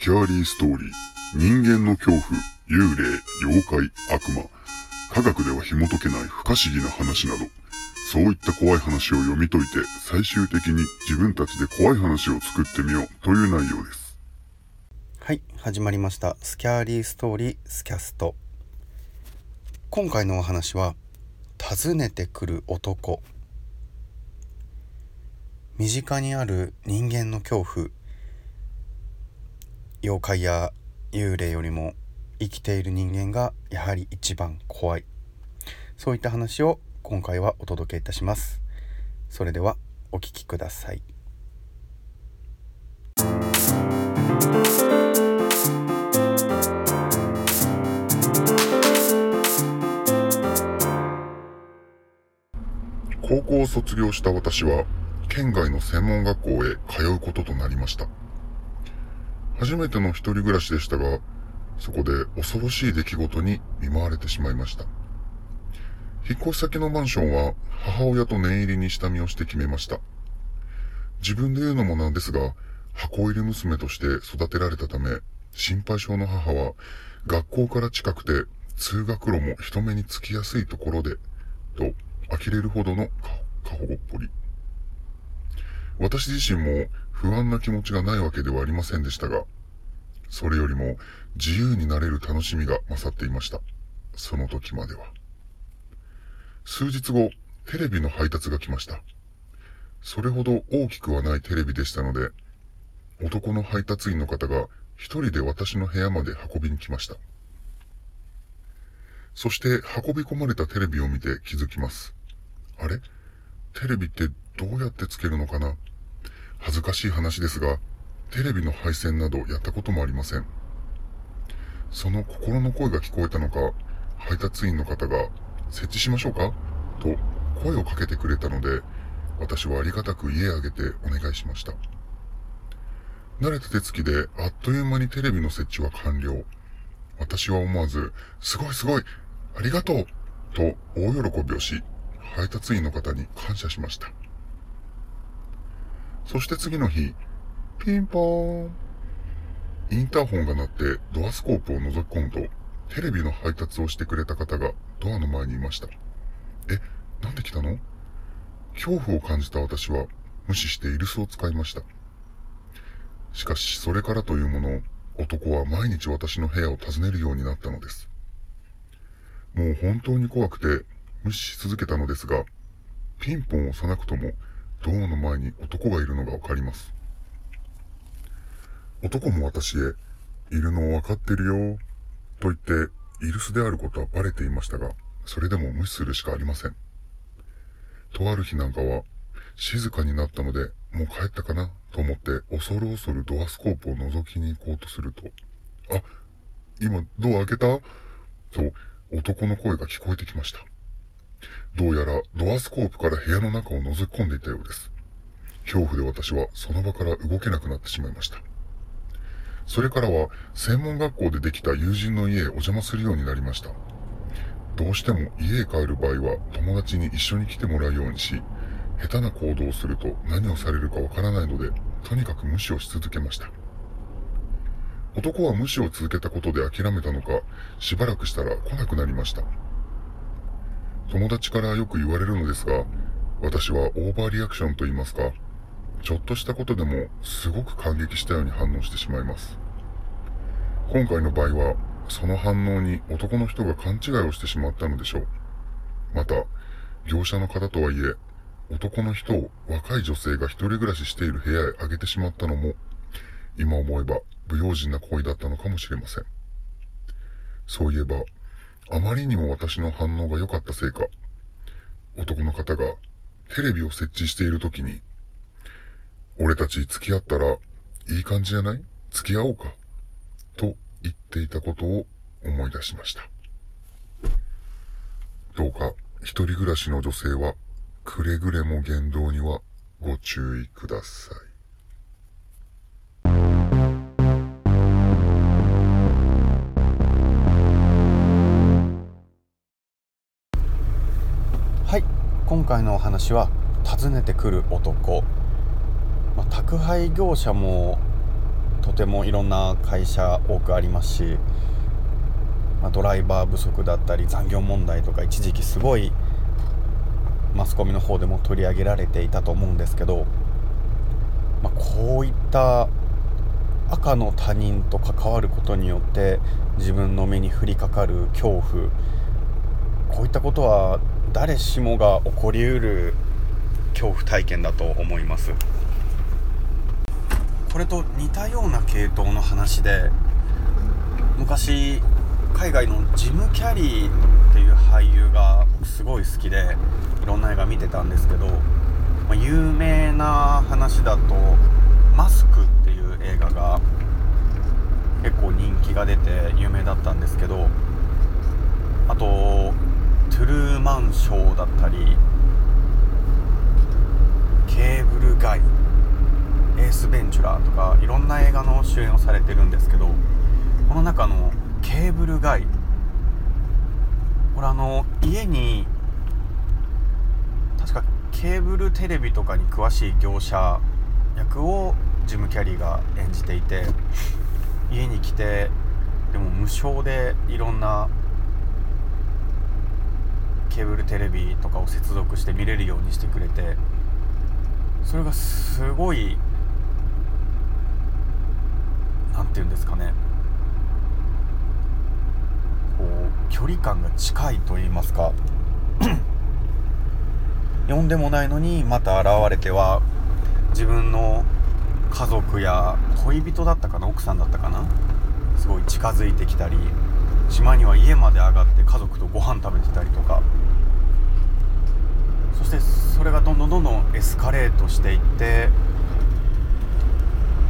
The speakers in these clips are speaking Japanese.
スキャーリーストーリー、人間の恐怖、幽霊、妖怪、悪魔、科学では紐解けない不可思議な話など、そういった怖い話を読み解いて、最終的に自分たちで怖い話を作ってみよう。という内容です。はい。始まりました。スキャーリーストーリースキャスト。今回のお話は訪ねてくる男。身近にある人間の恐怖。妖怪や幽霊よりも生きている人間がやはり一番怖い。そういった話を今回はお届けいたします。それではお聴きください。高校を卒業した私は、県外の専門学校へ通うこととなりました。初めての一人暮らしでしたが、そこで恐ろしい出来事に見舞われてしまいました。引っ越し先のマンションは母親と念入りに下見をして決めました。自分で言うのもなんですが、箱入り娘として育てられたため、心配性の母は学校から近くて通学路も人目につきやすいところで、と呆れるほどの過保護っぽり。私自身も不安な気持ちがないわけではありませんでしたが、それよりも自由になれる楽しみが勝っていました。その時までは。数日後、テレビの配達が来ました。それほど大きくはないテレビでしたので、男の配達員の方が一人で私の部屋まで運びに来ました。そして運び込まれたテレビを見て気づきます。あれ？テレビってどうやってつけるのかな？恥ずかしい話ですが、テレビの配線などやったこともありません。その心の声が聞こえたのか、配達員の方が、設置しましょうかと声をかけてくれたので、私はありがたく家へあげてお願いしました。慣れた手つきであっという間にテレビの設置は完了。私は思わず、すごいすごいありがとうと大喜びをし、配達員の方に感謝しました。そして次の日、ピンポーン。インターホンが鳴ってドアスコープを覗き込むと、テレビの配達をしてくれた方がドアの前にいました。え、なんで来たの？恐怖を感じた私は無視してイルスを使いました。しかし、それからというもの、男は毎日私の部屋を訪ねるようになったのです。もう本当に怖くて無視し続けたのですが、ピンポンを押さなくともドアの前に男がいるのがわかります。男も私へ、いるのを分かってるよ、と言って、イルスであることはバレていましたが、それでも無視するしかありません。とある日なんかは、静かになったので、もう帰ったかなと思って恐る恐るドアスコープを覗きに行こうとすると、あ、今ドア開けた？と男の声が聞こえてきました。どうやらドアスコープから部屋の中を覗き込んでいたようです。恐怖で私はその場から動けなくなってしまいました。それからは専門学校でできた友人の家へお邪魔するようになりました。どうしても家へ帰る場合は友達に一緒に来てもらうようにし、下手な行動をすると何をされるかわからないので、とにかく無視をし続けました。男は無視を続けたことで諦めたのか、しばらくしたら来なくなりました。友達からよく言われるのですが、私はオーバーリアクションと言いますか、ちょっとしたことでもすごく感激したように反応してしまいます。今回の場合は、その反応に男の人が勘違いをしてしまったのでしょう。また、業者の方とはいえ、男の人を若い女性が一人暮らししている部屋へあげてしまったのも、今思えば不用心な行為だったのかもしれません。そういえば、あまりにも私の反応が良かったせいか、男の方がテレビを設置している時に、俺たち付き合ったらいい感じじゃない？付き合おうか？と言っていたことを思い出しました。どうか一人暮らしの女性はくれぐれも言動にはご注意ください。はい。今回のお話は訪ねてくる男、まあ、宅配業者もとてもいろんな会社多くありますし、まあ、ドライバー不足だったり残業問題とか一時期すごいマスコミの方でも取り上げられていたと思うんですけど、まあ、こういった赤の他人と関わることによって自分の目に降りかかる恐怖こういったことは誰しもが起こりうる恐怖体験だと思います。これと似たような系統の話で昔海外のジム・キャリーっていう俳優がすごい好きでいろんな映画見てたんですけど、ま、有名な話だと「マスク」っていう映画が結構人気が出て有名だったんですけどあと「トゥルーマンショー」だったり「ケーブルガイ」エース・ベンチュラーとかいろんな映画の主演をされてるんですけどこの中のケーブルガイこれあの家に確かケーブルテレビとかに詳しい業者役をジム・キャリーが演じていて家に来てでも無償でいろんなケーブルテレビとかを接続して見れるようにしてくれてそれがすごい何て言うんですかね。こう距離感が近いと言いますか。呼んでもないのにまた現れては自分の家族や恋人だったかな奥さんだったかなすごい近づいてきたり島には家まで上がって家族とご飯食べてたりとか。そしてそれがどんどんどんどんエスカレートしていって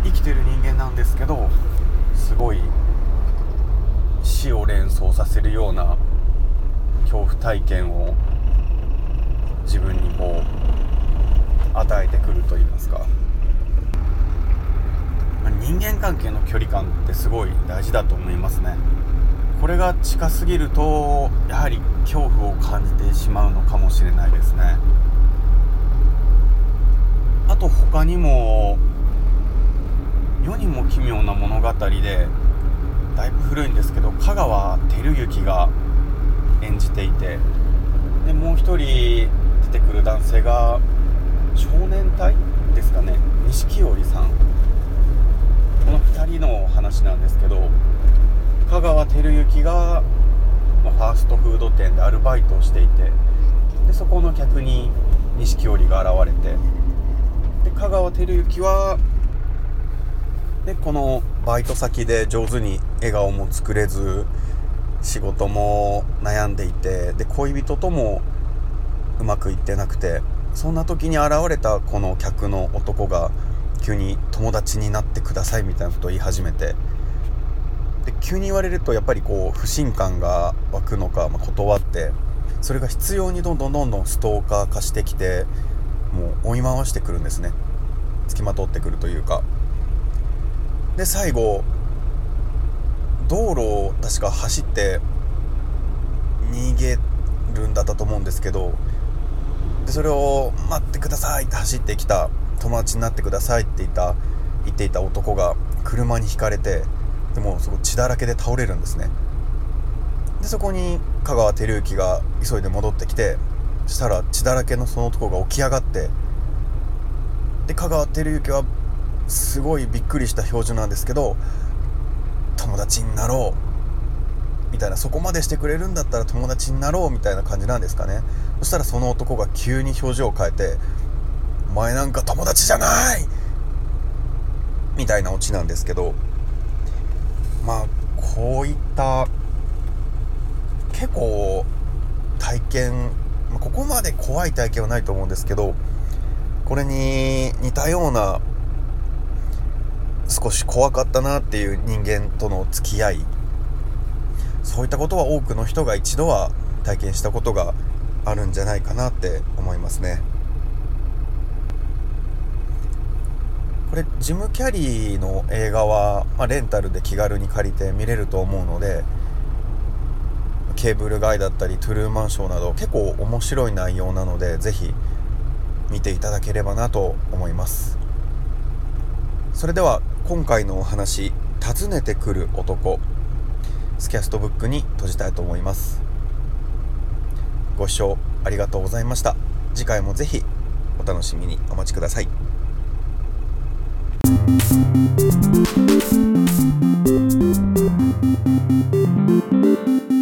生きてる人間なんですけどすごい死を連想させるような恐怖体験を自分にこう与えてくると言いますか。人間関係の距離感ってすごい大事だと思いますね。これが近すぎるとやはり恐怖を感じてしまうのかもしれないですね。あと他にも世にも奇妙な物語でだいぶ古いんですけど香川照之が演じていてでもう一人出てくる男性が少年隊ですかね。錦織さん。この2人の話なんですけど香川照之がファーストフード店でアルバイトをしていてでそこの客に錦織が現れてで香川照之はでこのバイト先で上手に笑顔も作れず仕事も悩んでいてで恋人ともうまくいってなくてそんな時に現れたこの客の男が急に友達になってくださいみたいなことを言い始めて急に言われるとやっぱりこう不信感が湧くのか、まあ、断ってそれが必要にどんどんどんどんストーカー化してきてもう追い回してくるんですね。付きまとってくるというか。で最後道路を確か走って逃げるんだったと思うんですけどでそれを「待ってください」って走ってきた友達になってくださいって言った言っていた男が車にひかれてでもそこ血だらけで倒れるんですねでそこに香川照之が急いで戻ってきてしたら血だらけのその男が起き上がってで香川照之はすごいびっくりした表情なんですけど友達になろうみたいなそこまでしてくれるんだったら友達になろうみたいな感じなんですかねそしたらその男が急に表情を変えて「お前なんか友達じゃない!」みたいなオチなんですけどまあこういった結構体験ここまで怖い体験はないと思うんですけどこれに似たような少し怖かったなっていう人間との付き合いそういったことは多くの人が一度は体験したことがあるんじゃないかなって思いますね。これジム・キャリーの映画は、まあ、レンタルで気軽に借りて見れると思うのでケーブルガイだったりトゥルーマンショーなど結構面白い内容なのでぜひ見ていただければなと思います。それでは今回のお話「訪ねてくる男」スキャストブックに閉じたいと思います。ご視聴ありがとうございました。次回もぜひお楽しみにお待ちください「Thank you.